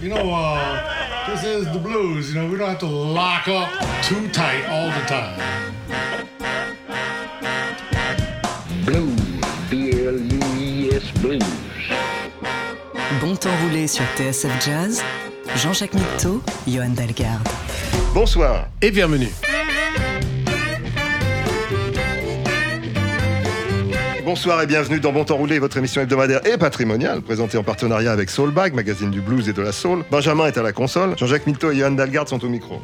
You know, uh, this is the blues. You know, we don't have to lock up too tight all the time. Blues, B-L-U-E-S, blues. Bon temps roulé sur TSF Jazz, Jean-Jacques Mitteau, Johan Dalgarde. Bonsoir et bienvenue. Bonsoir et bienvenue dans Bon Temps Roulé, votre émission hebdomadaire et patrimoniale, présentée en partenariat avec Soulbag, magazine du blues et de la soul. Benjamin est à la console, Jean-Jacques Milto et Johan Dalgarde sont au micro.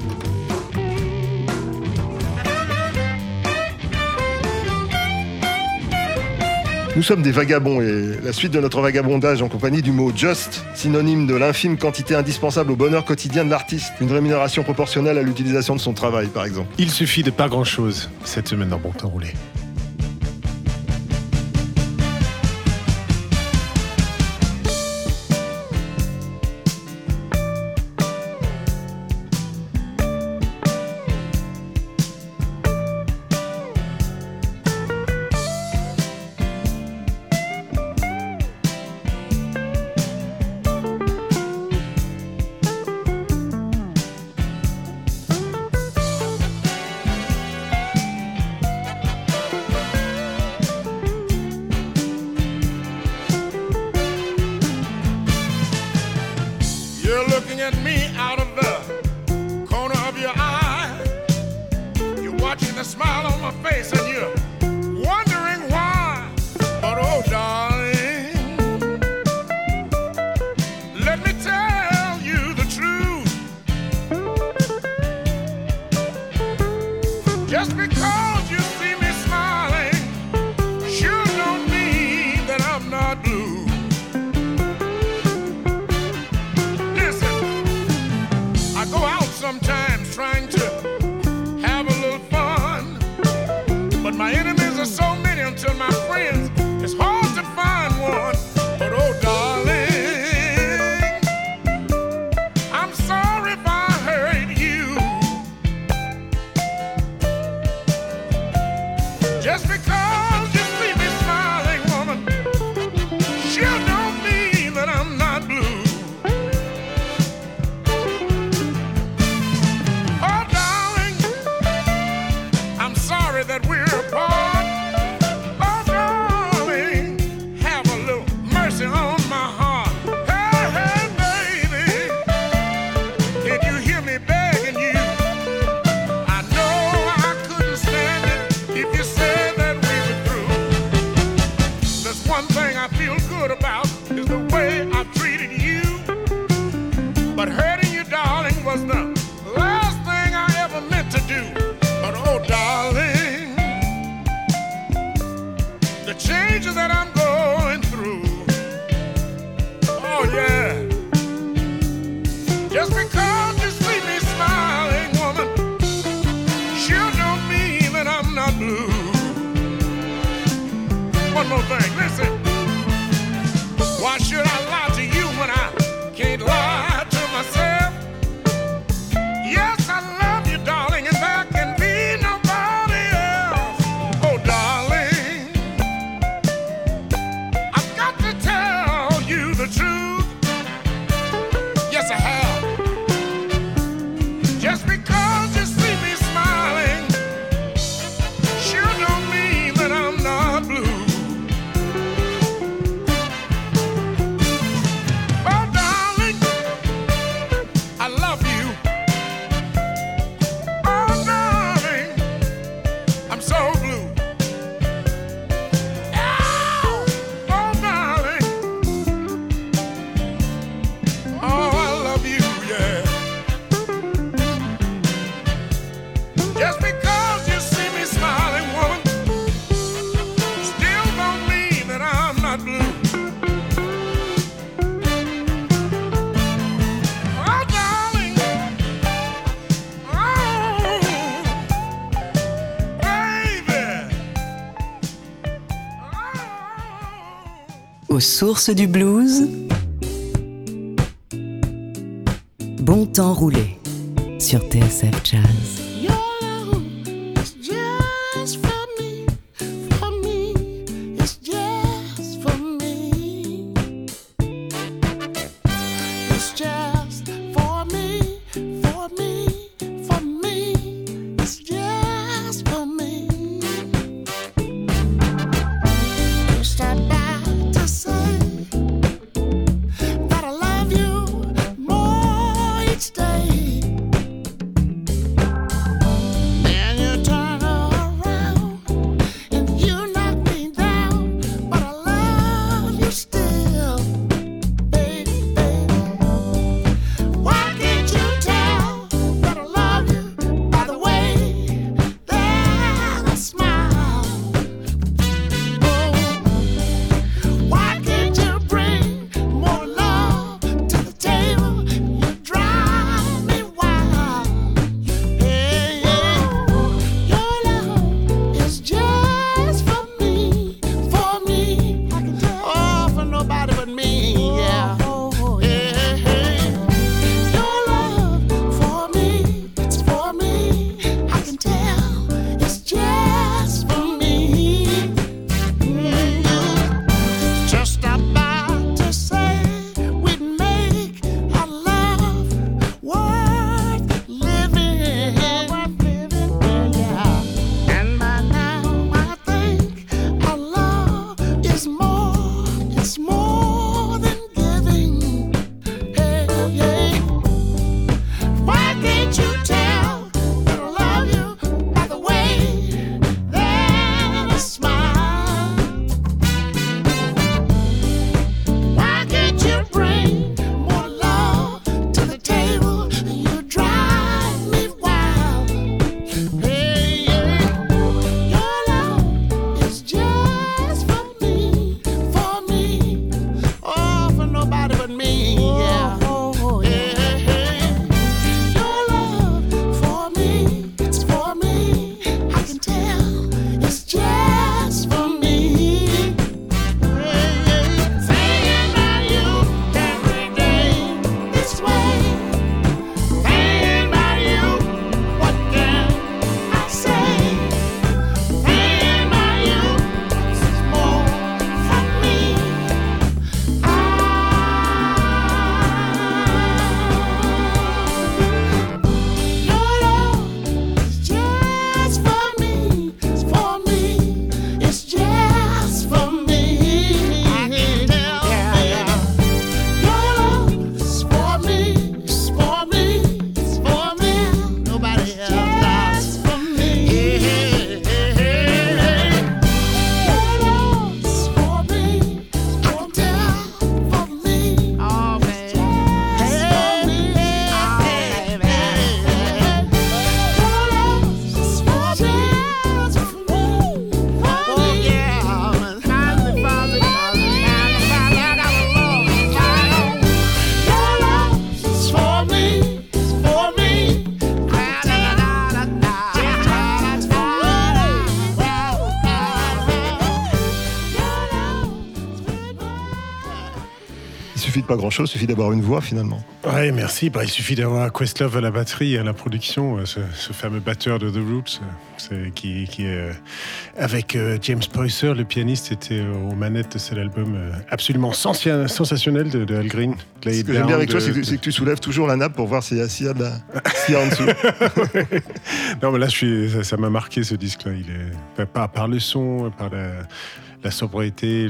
Nous sommes des vagabonds et la suite de notre vagabondage en compagnie du mot just, synonyme de l'infime quantité indispensable au bonheur quotidien de l'artiste, une rémunération proportionnelle à l'utilisation de son travail par exemple. Il suffit de pas grand chose cette semaine dans Bon Temps Roulé. the changes that I'm going source du blues Bon temps roulé sur TSF Jazz. Pas grand-chose, il suffit d'avoir une voix finalement. Ouais, merci. Bah, il suffit d'avoir Questlove à la batterie et à la production, euh, ce, ce fameux batteur de The Roots, euh, qui, qui est euh, avec James Poyser, le pianiste, était aux manettes de cet album absolument sensationnel de, de Al Green. Ce que j'aime bien avec toi, c'est que, tu soulèves toujours la nappe pour voir s'il y y a de la- s'il y a en dessous. Non, mais là, je suis, ça- m'a marqué ce disque-là. Il est par, par le son, par la, la sobriété,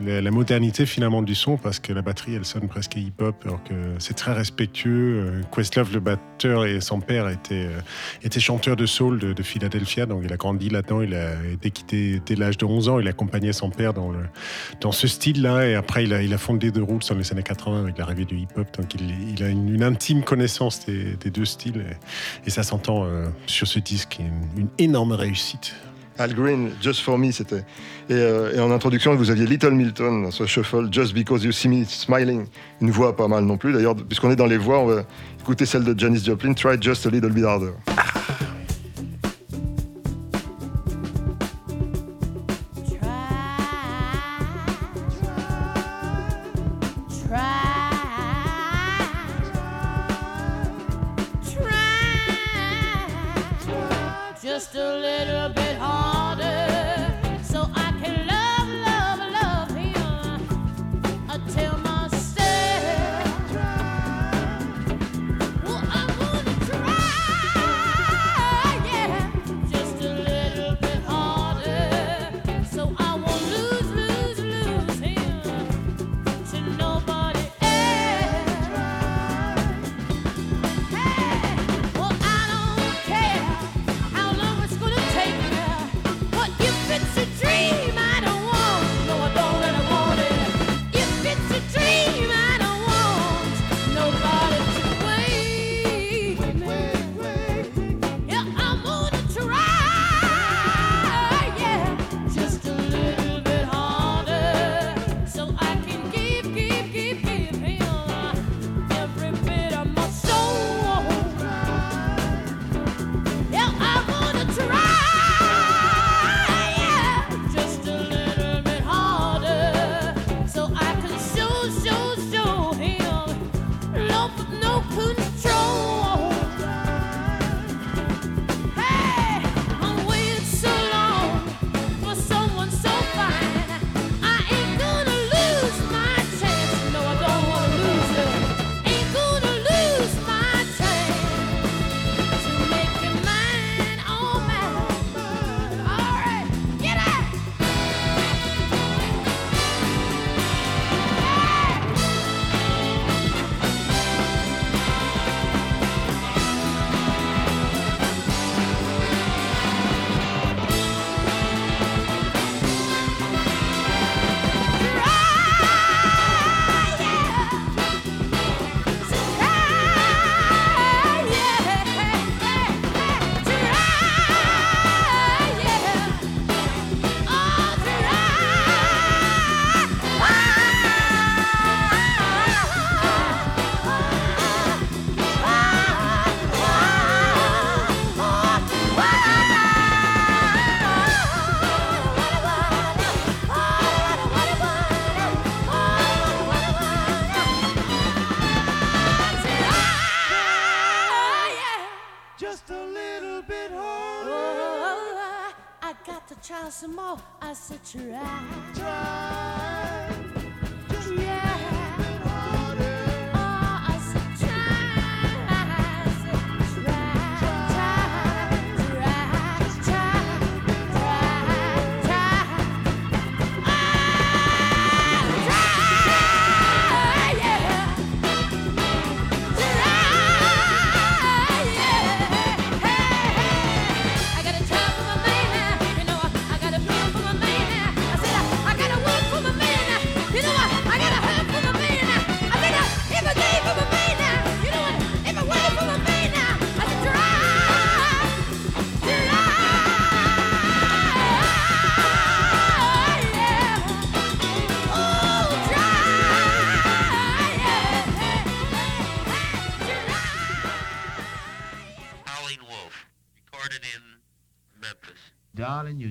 la, modernité finalement du son, parce que la batterie, elle sonne presque hip-hop, alors que c'est très respectueux. Euh, Questlove, le batteur, et son père étaient, euh, étaient chanteurs de soul de, de Philadelphia, donc il a grandi là-dedans. Il a, qu'il était dès l'âge de 11 ans, il accompagnait son père dans, ce style-là, et après, il a, fondé The Roots dans les années 80 avec l'arrivée du hip-hop, donc il, a une, intime connaissance des, deux styles. Et, ça s'entend euh, sur ce disque, une énorme réussite. Al Green, Just For Me, c'était. Et, euh, en introduction, vous aviez Little Milton ce shuffle, Just Because You See Me Smiling. Une voix pas mal non plus. D'ailleurs, puisqu'on est dans les voix, on va écouter celle de Janis Joplin, Try Just a Little Bit Harder.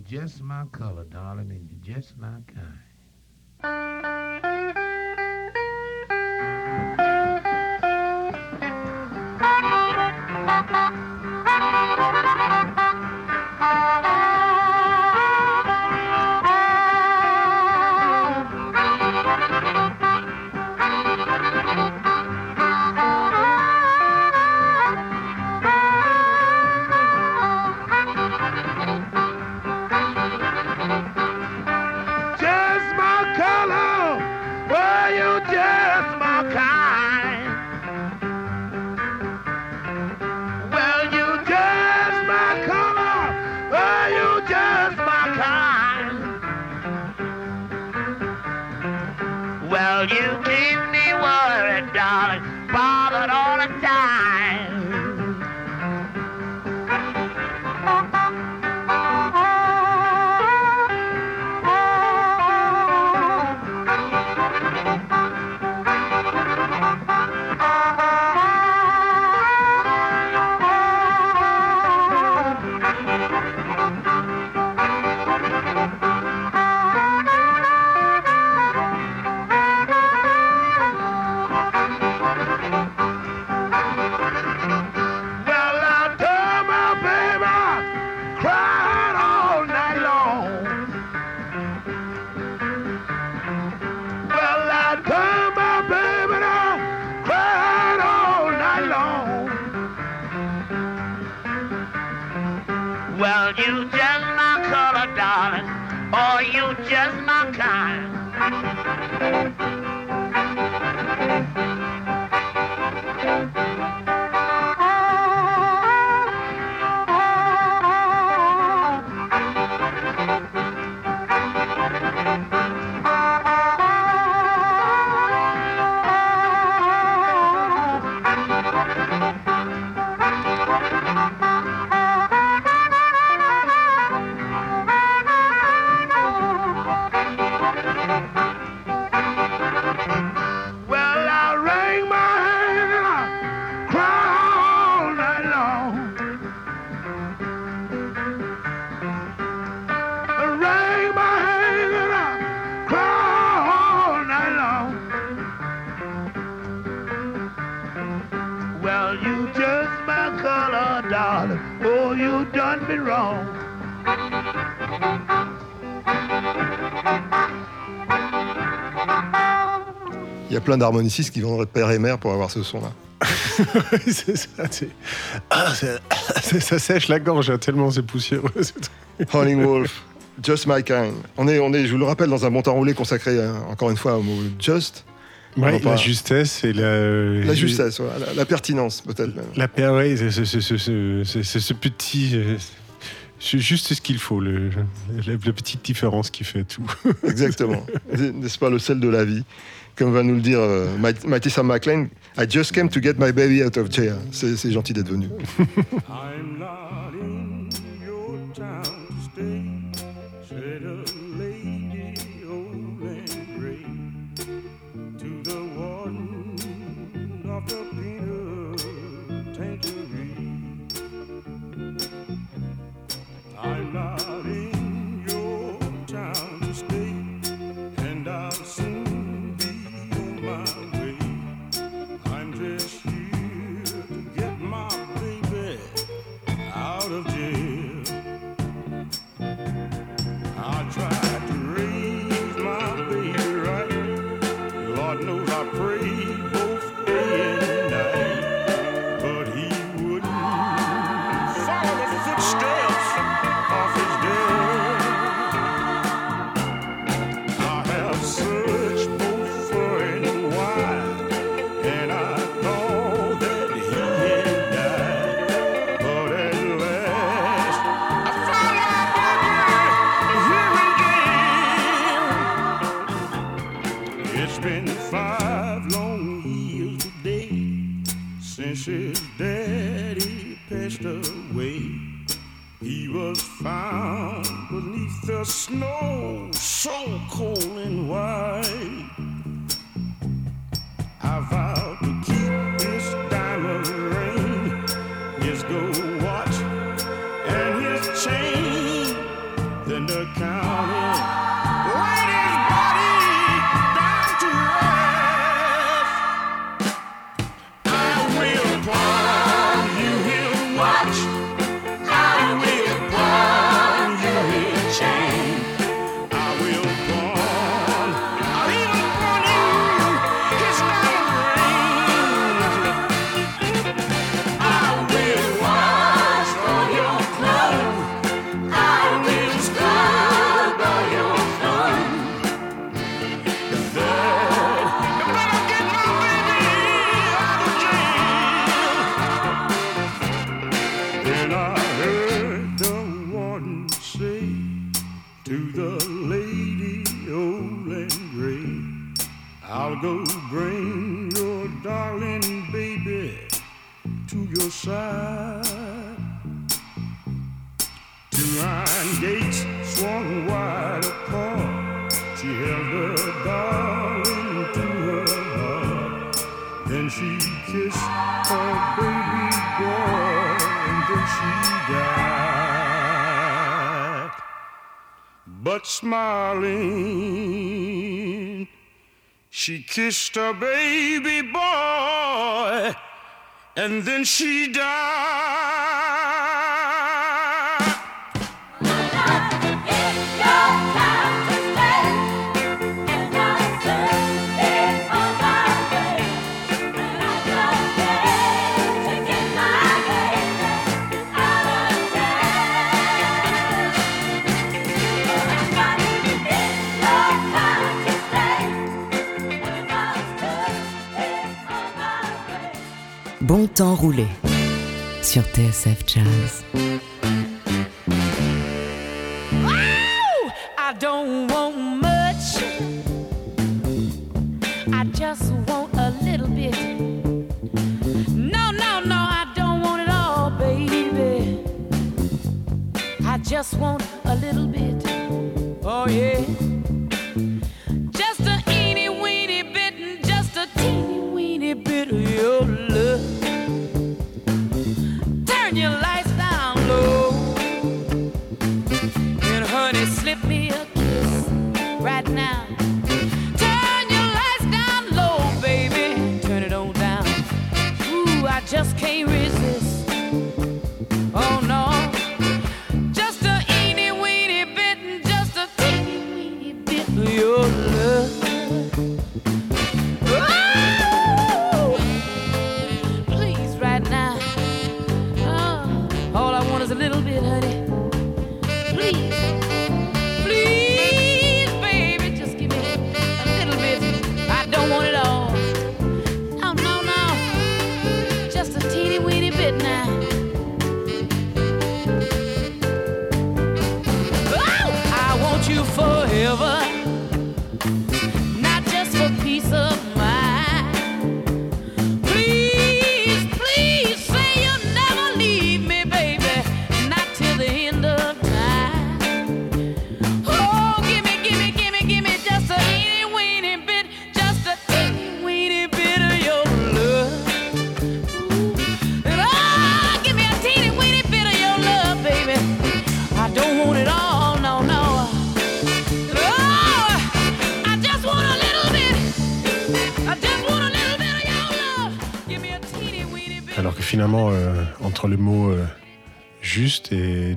Just my color, darling, and you're just my kind. Well, you just my color, darling. Oh, you done me wrong. Il y a plein d'harmonicistes qui viendraient de père et mère pour avoir ce son-là. c'est ça, c'est- Ah, c'est- c'est- ça sèche la gorge, hein, tellement c'est poussiéreux. Howling Wolf, Just My Kind. On est, on est, je vous le rappelle, dans un bon temps roulé consacré euh, encore une fois au mot just. Ouais, la justesse et la... La justesse, voilà, la, la pertinence peut-être même. La ouais, c'est ce petit... euh, C'est juste ce qu'il faut, le, la, la petite différence qui fait tout. Exactement. N'est-ce pas le sel de la vie Comme va nous le dire euh, McLean, I just came to get my baby out of jail. C'est c'est gentil d'être venu. I'll go bring your darling baby to your side. Two iron gates swung wide apart. She held her darling to her heart. Then she kissed her baby boy, and then she died. But smiling, she kissed her baby boy, and then she died. Bon temps roulé sur TSF Jazz. I don't want much. I just want a little bit. No, no, no, I don't want it all, baby. I just want a little bit. Oh, yeah. Your lights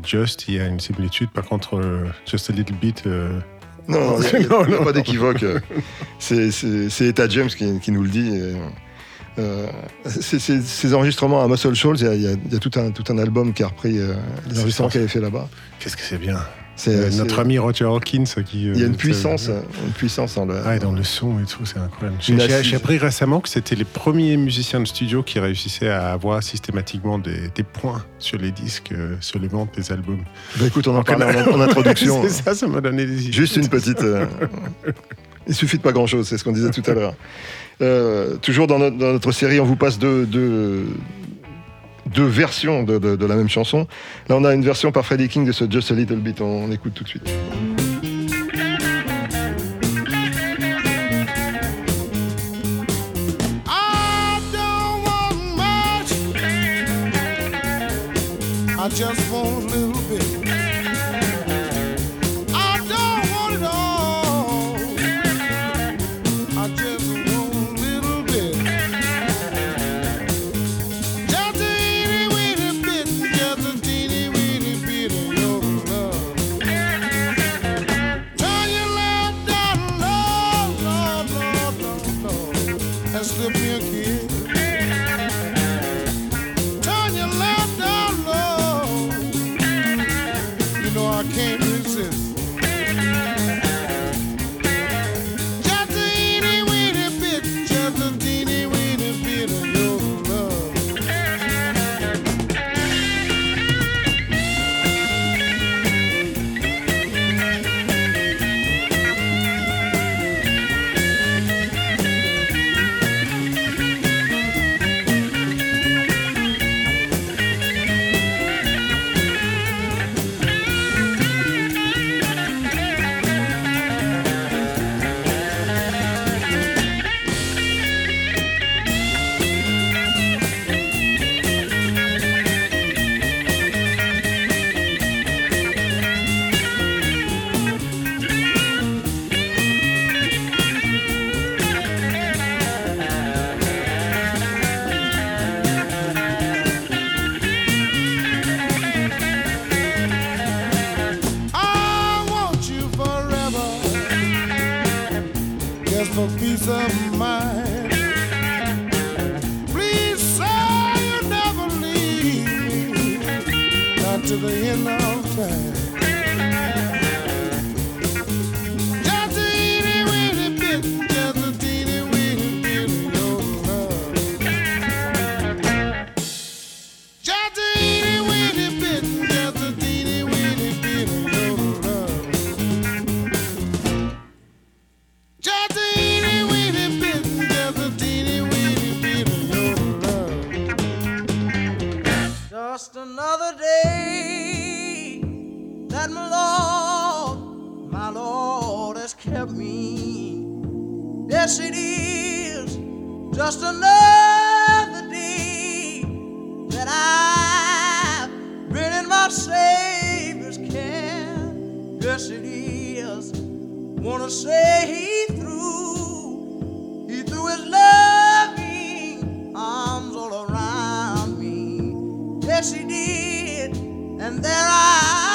just, il y a une similitude. Par contre, euh, just a little bit. euh, Non, il n'y a, Non, il y a non. pas d'équivoque. C'est- Etta James qui, qui nous le dit. euh, ces enregistrements à Muscle Shoals, il y y y a tout, un, tout un album qui a repris euh, les enregistrements qu'elle avait fait là-bas. Qu'est-ce que c'est bien. C'est- Euh, c'est- notre ami Roger Hawkins qui. euh, Il y a une puissance, une puissance dans le. Ah, dans le son et tout, c'est incroyable. J'ai appris récemment que c'était les premiers musiciens de studio qui réussissaient à avoir systématiquement des, des points sur les disques, euh, sur les ventes des albums. Bah, écoute, on en parlait en, en introduction. c'est ça, ça m'a donné des idées. Juste une petite. euh, il suffit de pas grand-chose, c'est ce qu'on disait tout à l'heure. Euh, toujours dans notre, dans notre série, on vous passe deux, deux, deux versions de, la même chanson. Là, on a une version par Freddie King de ce Just a Little Bit. On, écoute tout de suite. My Lord, my Lord has kept me. Yes, it is just another day that I've been in my Savior's care. Yes, it is. Wanna say He threw, He threw His loving arms all around me. Yes, He did, and there I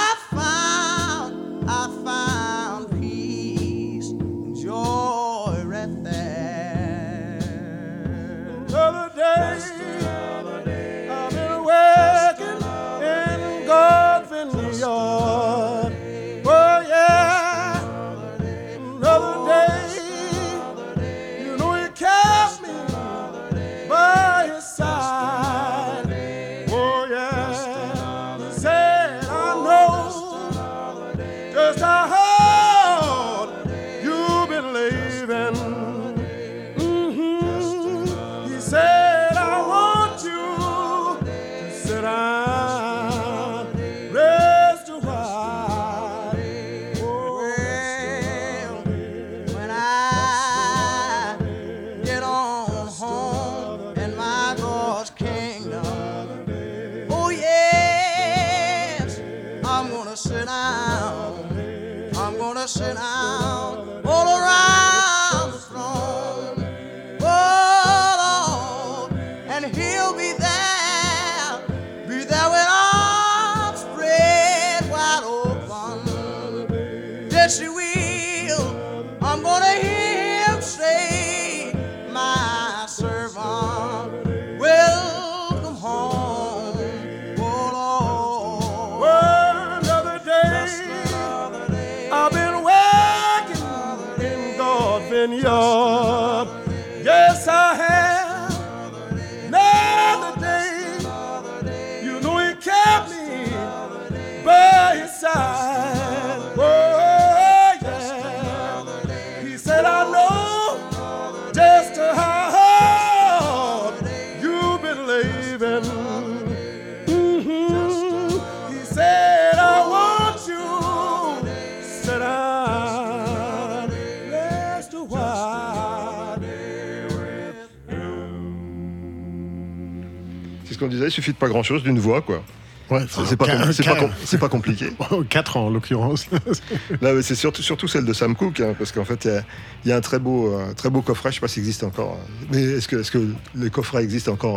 Il suffit de pas grand-chose, d'une voix, quoi. Ouais, C'est pas, com- compliqué. 4 ans en l'occurrence. C'est surtout, surtout celle de Sam Cooke, hein, parce qu'en fait, il y a- il y, a un très beau, euh, très beau coffret, je sais pas s'il existe encore. hein. Mais est-ce que, est-ce que les coffrets existent encore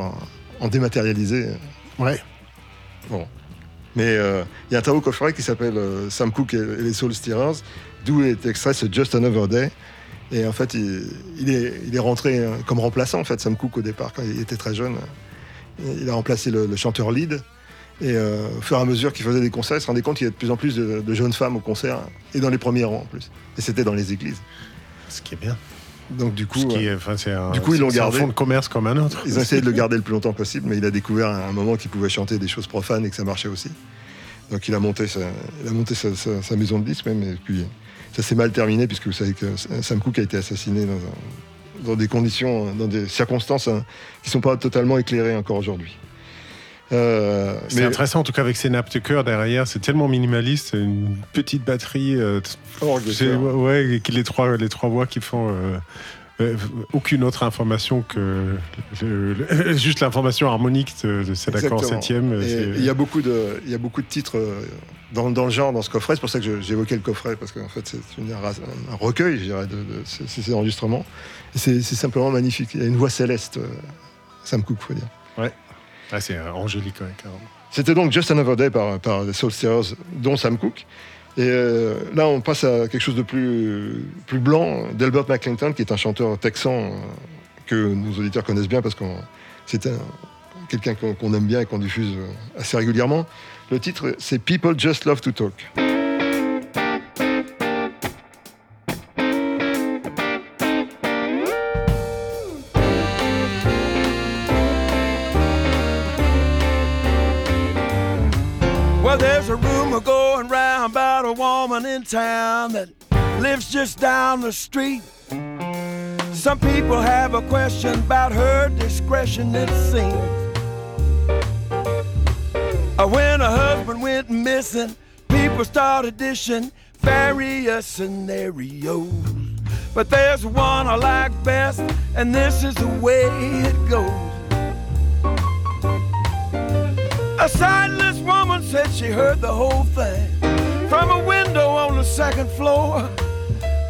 en, en dématérialisé Ouais. Bon. Mais euh, il y a un très beau coffret qui s'appelle euh, Sam Cooke et, et les Soul Stirrers, d'où est extrait ce Just Another Day. Et en fait, il, il est, il est rentré euh, comme remplaçant, en fait, Sam Cooke, au départ, quand il était très jeune. Il a remplacé le, le chanteur lead. Et euh, au fur et à mesure qu'il faisait des concerts, il se rendait compte qu'il y a de plus en plus de, de jeunes femmes au concert, et dans les premiers rangs en plus. Et c'était dans les églises. Ce qui est bien. Donc du coup, qui est- euh, enfin, c'est un, du coup, ils l'ont c'est un gardé. fonds de commerce comme un autre. ils ont essayé de le garder le plus longtemps possible, mais il a découvert à un moment qu'il pouvait chanter des choses profanes et que ça marchait aussi. Donc il a monté sa, il a monté sa, sa- sa maison de disques même, et puis ça s'est mal terminé puisque vous savez que Sam Cooke a été assassiné dans, un- dans des conditions, dans des circonstances hein, qui sont pas totalement éclairées encore aujourd'hui. Euh, C'est mais intéressant en tout cas avec ces nappes de cœur derrière, c'est tellement minimaliste, une petite batterie, euh, c'est- cœur. ouais, les trois les trois voix qui font euh, euh, aucune autre information que le- le- juste l'information harmonique de, cet accord septième. Il y a beaucoup de, il y a beaucoup de titres dans, dans le genre, dans ce coffret. C'est pour ça que j'évoquais le coffret, parce qu'en fait, c'est un recueil, je dirais, de, de ces, ces enregistrements. C'est simplement magnifique. Il y a une voix céleste, euh, Sam Cooke, faut dire. Ah, c'est euh, angélique, ouais, carrément. C'était donc Just Another Day par, par les Soul Stirrers, dont Sam Cooke. Et euh, là, on passe à quelque chose de plus, plus blanc, d'Albert McClinton, qui est un chanteur texan euh, que nos auditeurs connaissent bien parce que c'est un- quelqu'un qu'on aime bien et qu'on diffuse assez régulièrement. Le titre, c'est People Just Love to Talk. Well, there's a rumor going round about a woman in town that lives just down the street. Some people have a question about her discretion, it seems. When her husband went missing, people started dishing various scenarios. But there's one I like best, and this is the way it goes. A sightless woman said she heard the whole thing from a window on the second floor.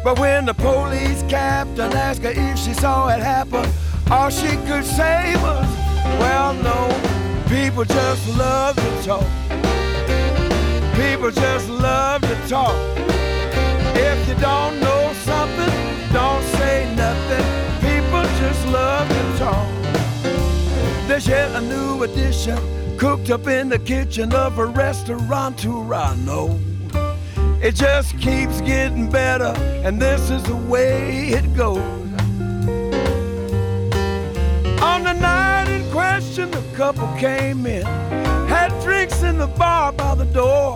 But when the police captain asked her if she saw it happen, all she could say was, Well, no, people just love to talk. People just love to talk. If you don't know something, don't say nothing. People just love to talk. There's yet a new addition cooked up in the kitchen of a restaurant Toronto. It just keeps getting better, and this is the way it goes. Question, the couple came in, had drinks in the bar by the door.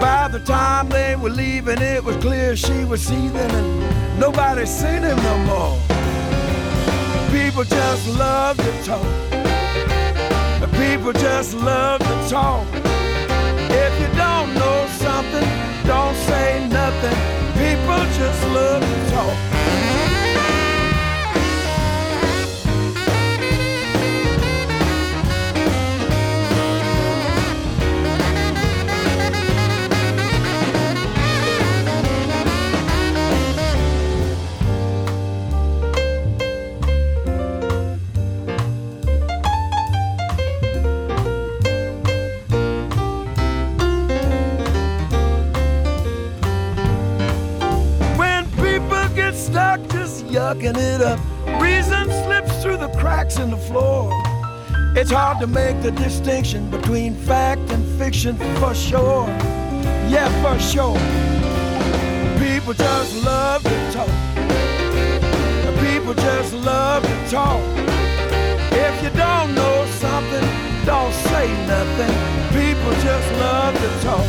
By the time they were leaving, it was clear she was seething, and nobody seen him no more. People just love to talk. People just love to talk. If you don't know something, don't say nothing. People just love to talk. Hard to make the distinction between fact and fiction for sure. Yeah, for sure. People just love to talk. People just love to talk. If you don't know something, don't say nothing. People just love to talk.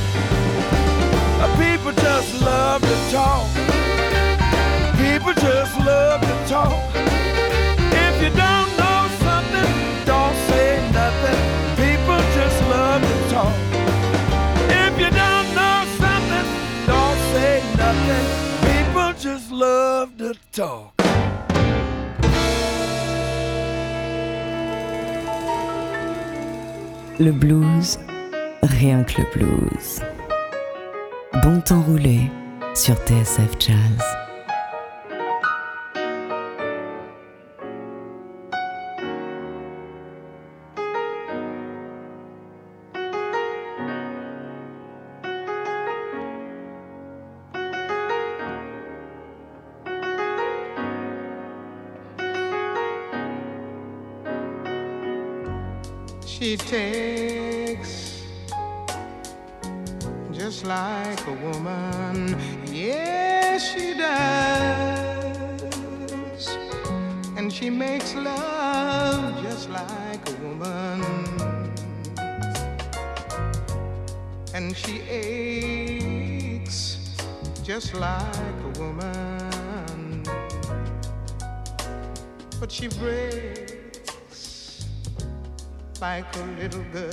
People just love to talk. People just love to talk. Le blues, rien que le blues. Bon temps roulé sur TSF Jazz. She takes just like a woman. Yes, she does. And she makes love just like a woman. And she aches just like a woman. But she breaks like a little girl.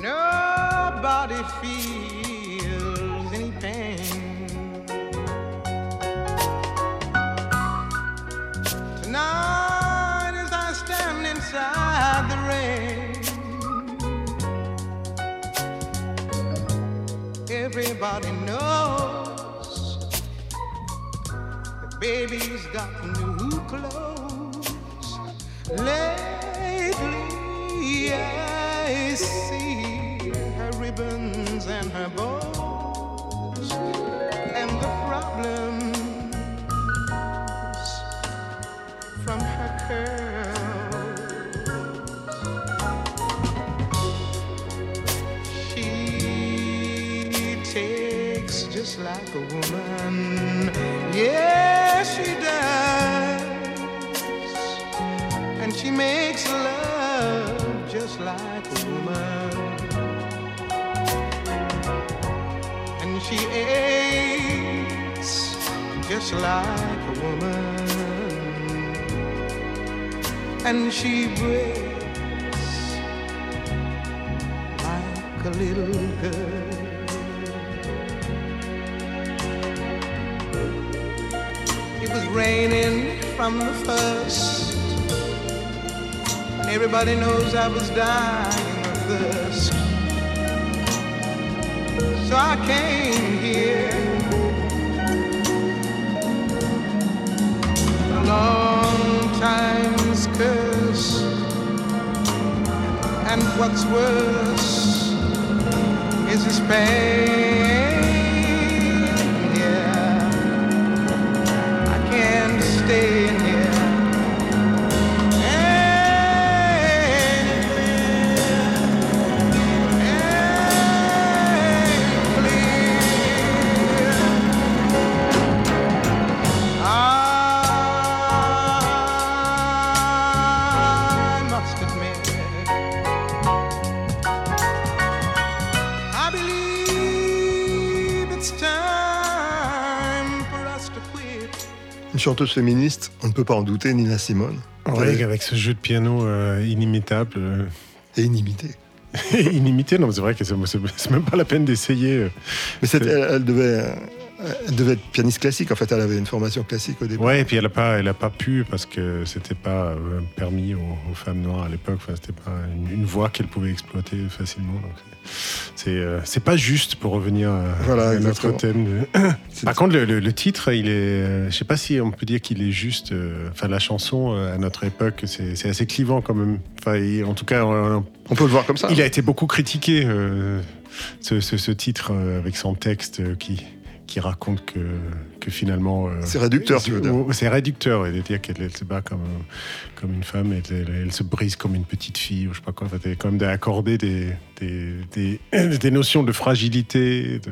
Nobody feels baby's got new clothes. A woman. Yes, she does. And she makes love just like a woman. And she aches just like a woman. And she breaks like a little girl. Raining from the first. And everybody knows I was dying of thirst. So I came here. A long time's curse. And what's worse is this pain. Stay chanteuse féministe, on ne peut pas en douter, Nina Simone. Ouais, avec ce jeu de piano euh, inimitable. euh, Et inimitée. inimité, non, c'est vrai que c'est même pas la peine d'essayer. euh. Mais elle, elle devait, euh, elle devait être pianiste classique. En fait, elle avait une formation classique au début. Ouais, et puis elle a pas, elle a pas pu parce que c'était pas euh, permis aux, aux femmes noires à l'époque. Enfin, c'était pas une, une voix qu'elle pouvait exploiter facilement. c'est- c'est, pas juste pour revenir à, Voilà, à notre thème. Par contre, le, le- le titre, il est, je sais pas si on peut dire qu'il est juste. Enfin, la chanson à notre époque, c'est assez clivant quand même. Enfin, il- en tout cas, on, On peut le voir comme ça. il a été beaucoup critiqué, euh, ce, ce- ce titre, euh, avec son texte euh, qui, qui raconte que, que finalement. euh, C'est réducteur, tu veux dire. oh, C'est réducteur, et de dire qu'elle elle se bat comme, euh, comme une femme, et elle, elle se brise comme une petite fille, ou je sais pas quoi. Enfin, quand même d'accorder des, des, des, des notions de fragilité. De,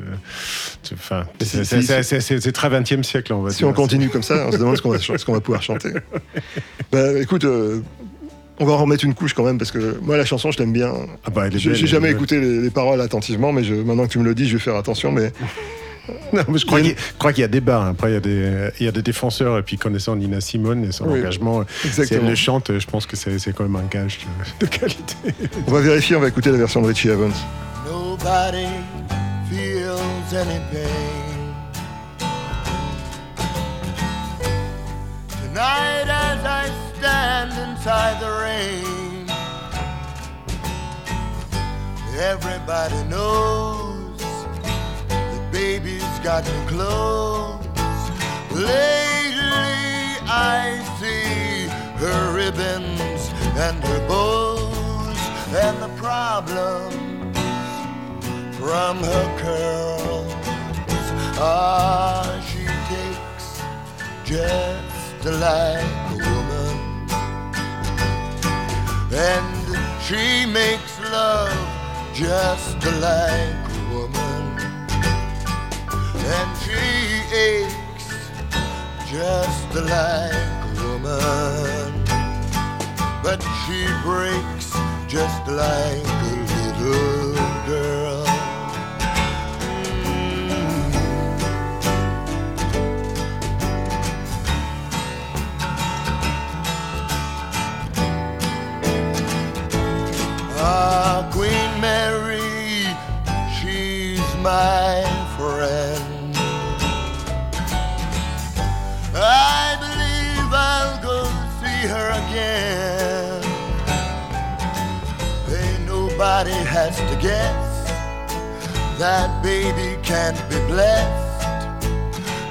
enfin, c'est si- si- très 20e siècle, on va Si dire. on continue comme ça, on se demande ce qu'on va, pouvoir chanter. Bah, écoute, euh, on va en remettre une couche quand même, parce que moi, la chanson, je l'aime bien. Ah bah, elle est J'ai elle jamais écouté les, les paroles attentivement, mais je, maintenant que tu me le dis, je vais faire attention. Mais Non, mais je crois qu'il y, a- je crois qu'il y a débat. Après, il y, a des, il y a des défenseurs, et puis connaissant Nina Simone et son Oui, engagement, si exactement. elle le chante, je pense que c'est c'est quand même un gage de, de qualité. on va vérifier, on va écouter la version de Richie Evans. Nobody feels any pain. Tonight, as I stand inside the rain, everybody knows that baby's got me close. Lately, I see her ribbons and her bows and the problems from her curls. Ah, she takes just like and she makes love just like a woman, and she aches just like a woman, but she breaks just like a little my friend. I believe I'll go see her again. Hey, nobody has to guess that baby can't be blessed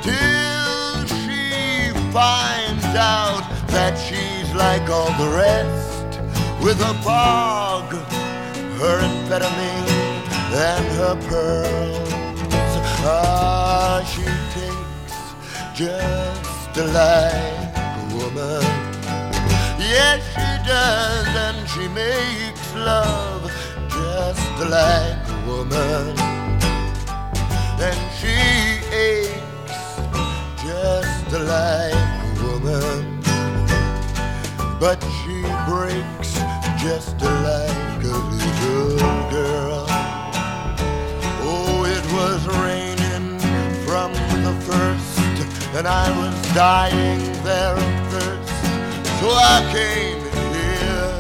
till she finds out that she's like all the rest with a paw her amphetamine and her pearls. Ah, she takes just like a woman. Yes, she does, and she makes love just like a woman. And she aches just like a woman. But she breaks just like was raining from the first, and I was dying there of thirst. So I came here.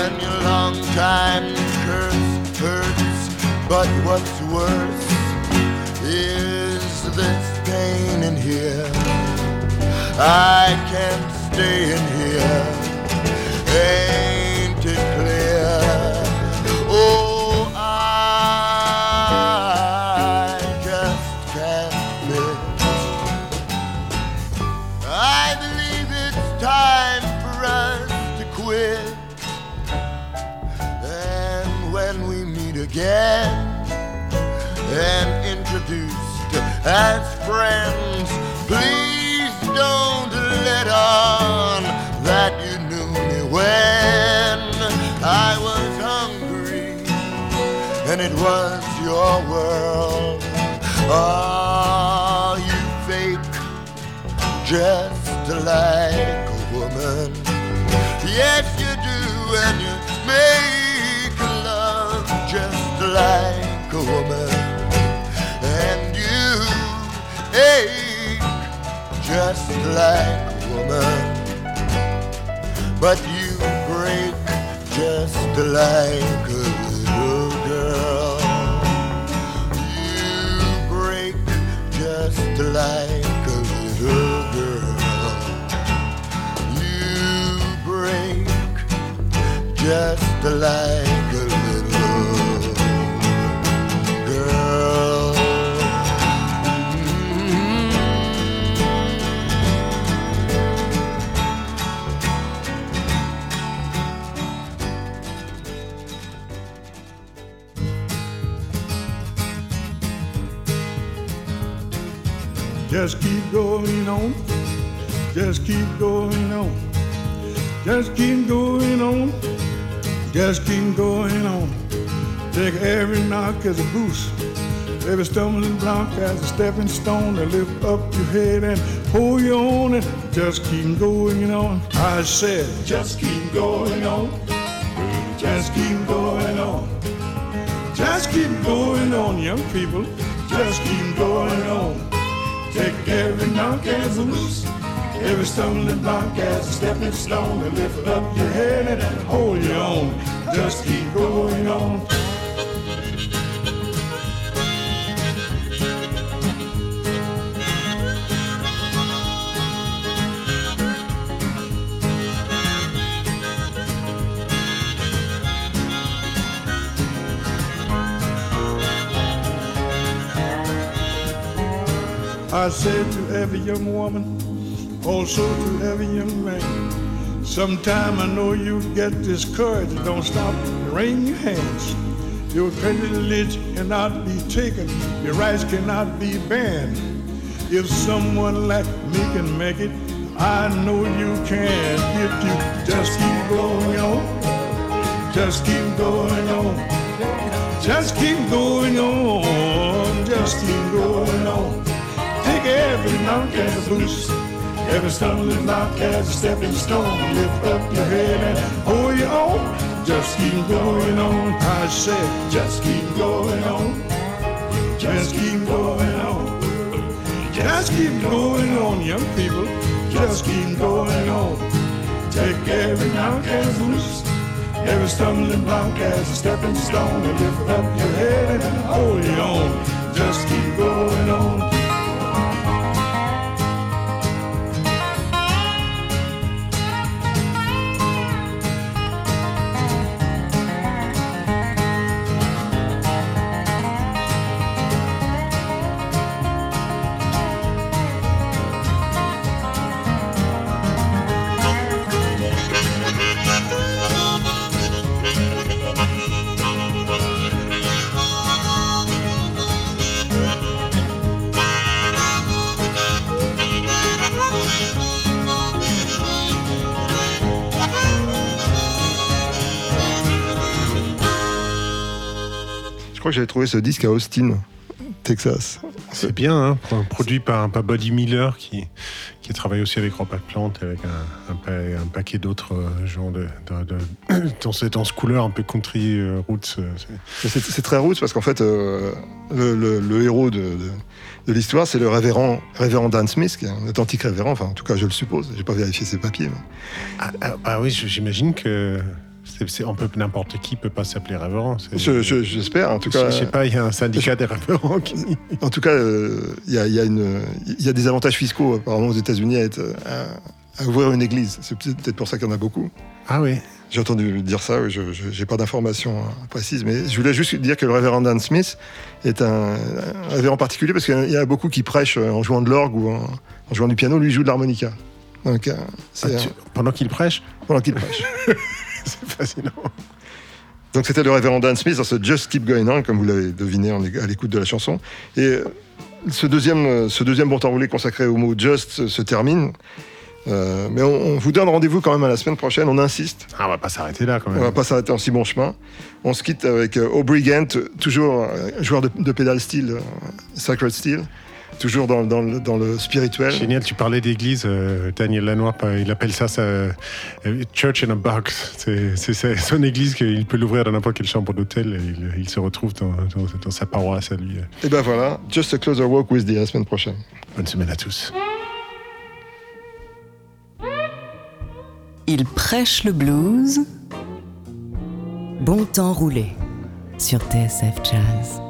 And your long time curse hurts, but what's worse is this pain in here. I can't stay in here. Ain't again and introduced as friends, please don't let on that you knew me when I was hungry and it was your world. Ah, you fake just like a woman. Yes, you do, and woman. And you ache just like a woman. But you break just like a little girl. You break just like a little girl. You break just like Just keep going on. Just keep going on. Just keep going on. Just keep going on. Take every knock as a boost. Every stumbling block as a stepping stone to lift up your head and hold you on and just keep going on. I said, just keep going on. Just keep going on. Just keep going on, young people. Just keep going on. Take every knock as a loose, every stumbling block as a stepping stone, and lift up your head and hold your own. Just keep going on. I said to every young woman, also to every young man, sometime I know you get discouraged. Don't stop, wring your hands. Your privilege cannot be taken, your rights cannot be banned. If someone like me can make it, I know you can. If you just keep going on, just keep going on, just keep going on, just keep going on. Take every knock as a boost, every stumbling block as a stepping stone. Lift up your head and hold your own. Just keep going on. I said, just keep going on. Just keep going on. Just keep going on, young people. Just keep going on. Take every knock as a loose, every stumbling block as a stepping stone. Lift up your head and hold your own. Just keep going on. Que j'avais trouvé ce disque à Austin, Texas. C'est bien, hein, pro- produit par, par Buddy Miller qui, qui a travaillé aussi avec Robert Plant et avec un, un pa- un paquet d'autres euh, genres de, de- de- dans, ce, dans ce couleur un peu country euh, roots. euh, c'est- très roots parce qu'en fait, euh, le, le- le héros de, de- l'histoire, c'est le révérend, révérend Dan Smith, qui est un authentique révérend. Enfin, en tout cas, je le suppose. J'ai pas vérifié ses papiers. mais- Ah, ah, bah oui, j'imagine que c'est, on peut n'importe qui peut pas s'appeler révérend. c'est- Je- je- J'espère. En tout cas, je sais pas, il y a un syndicat des révérends qui. En tout cas, euh, il y, a, il y a une- il y a des avantages fiscaux apparemment aux États-Unis à, être- à- à ouvrir une église. C'est peut-être pour ça qu'il y en a beaucoup. Ah oui. J'ai entendu dire ça, oui, je n'ai pas d'informations hein, précises, mais je voulais juste dire que le révérend Dan Smith est un, un révérend particulier parce qu'il y en a beaucoup qui prêchent euh, en jouant de l'orgue ou en, en jouant du piano, lui il joue de l'harmonica. Donc, euh, c'est Ah, tu- un- Pendant qu'il prêche? Pendant qu'il prêche. C'est fascinant. Donc c'était le révérend Dan Smith dans ce Just Keep Going On, comme vous l'avez deviné à l'écoute de la chanson. Et euh, ce deuxième, euh, ce deuxième bon temps roulé consacré au mot Just se, termine. Euh, mais on, on vous donne rendez-vous quand même à la semaine prochaine, on insiste. Ah, on va pas s'arrêter là quand On même. va pas s'arrêter en si bon chemin. On se quitte avec Aubrey Gant, toujours joueur de, de pédale steel, Sacred Steel, toujours dans, dans le, dans le spirituel. Génial, tu parlais d'église, euh, Daniel Lanois, il appelle ça, ça euh, Church in a Box. C'est son église qu'il peut l'ouvrir dans n'importe quelle chambre d'hôtel et il, il se retrouve dans, dans- dans sa paroisse à lui. Et ben voilà, Just a Closer Walk with Thee, à la semaine prochaine. Bonne semaine à tous. Il prêche le blues. Bon temps roulé sur TSF Jazz.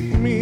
me.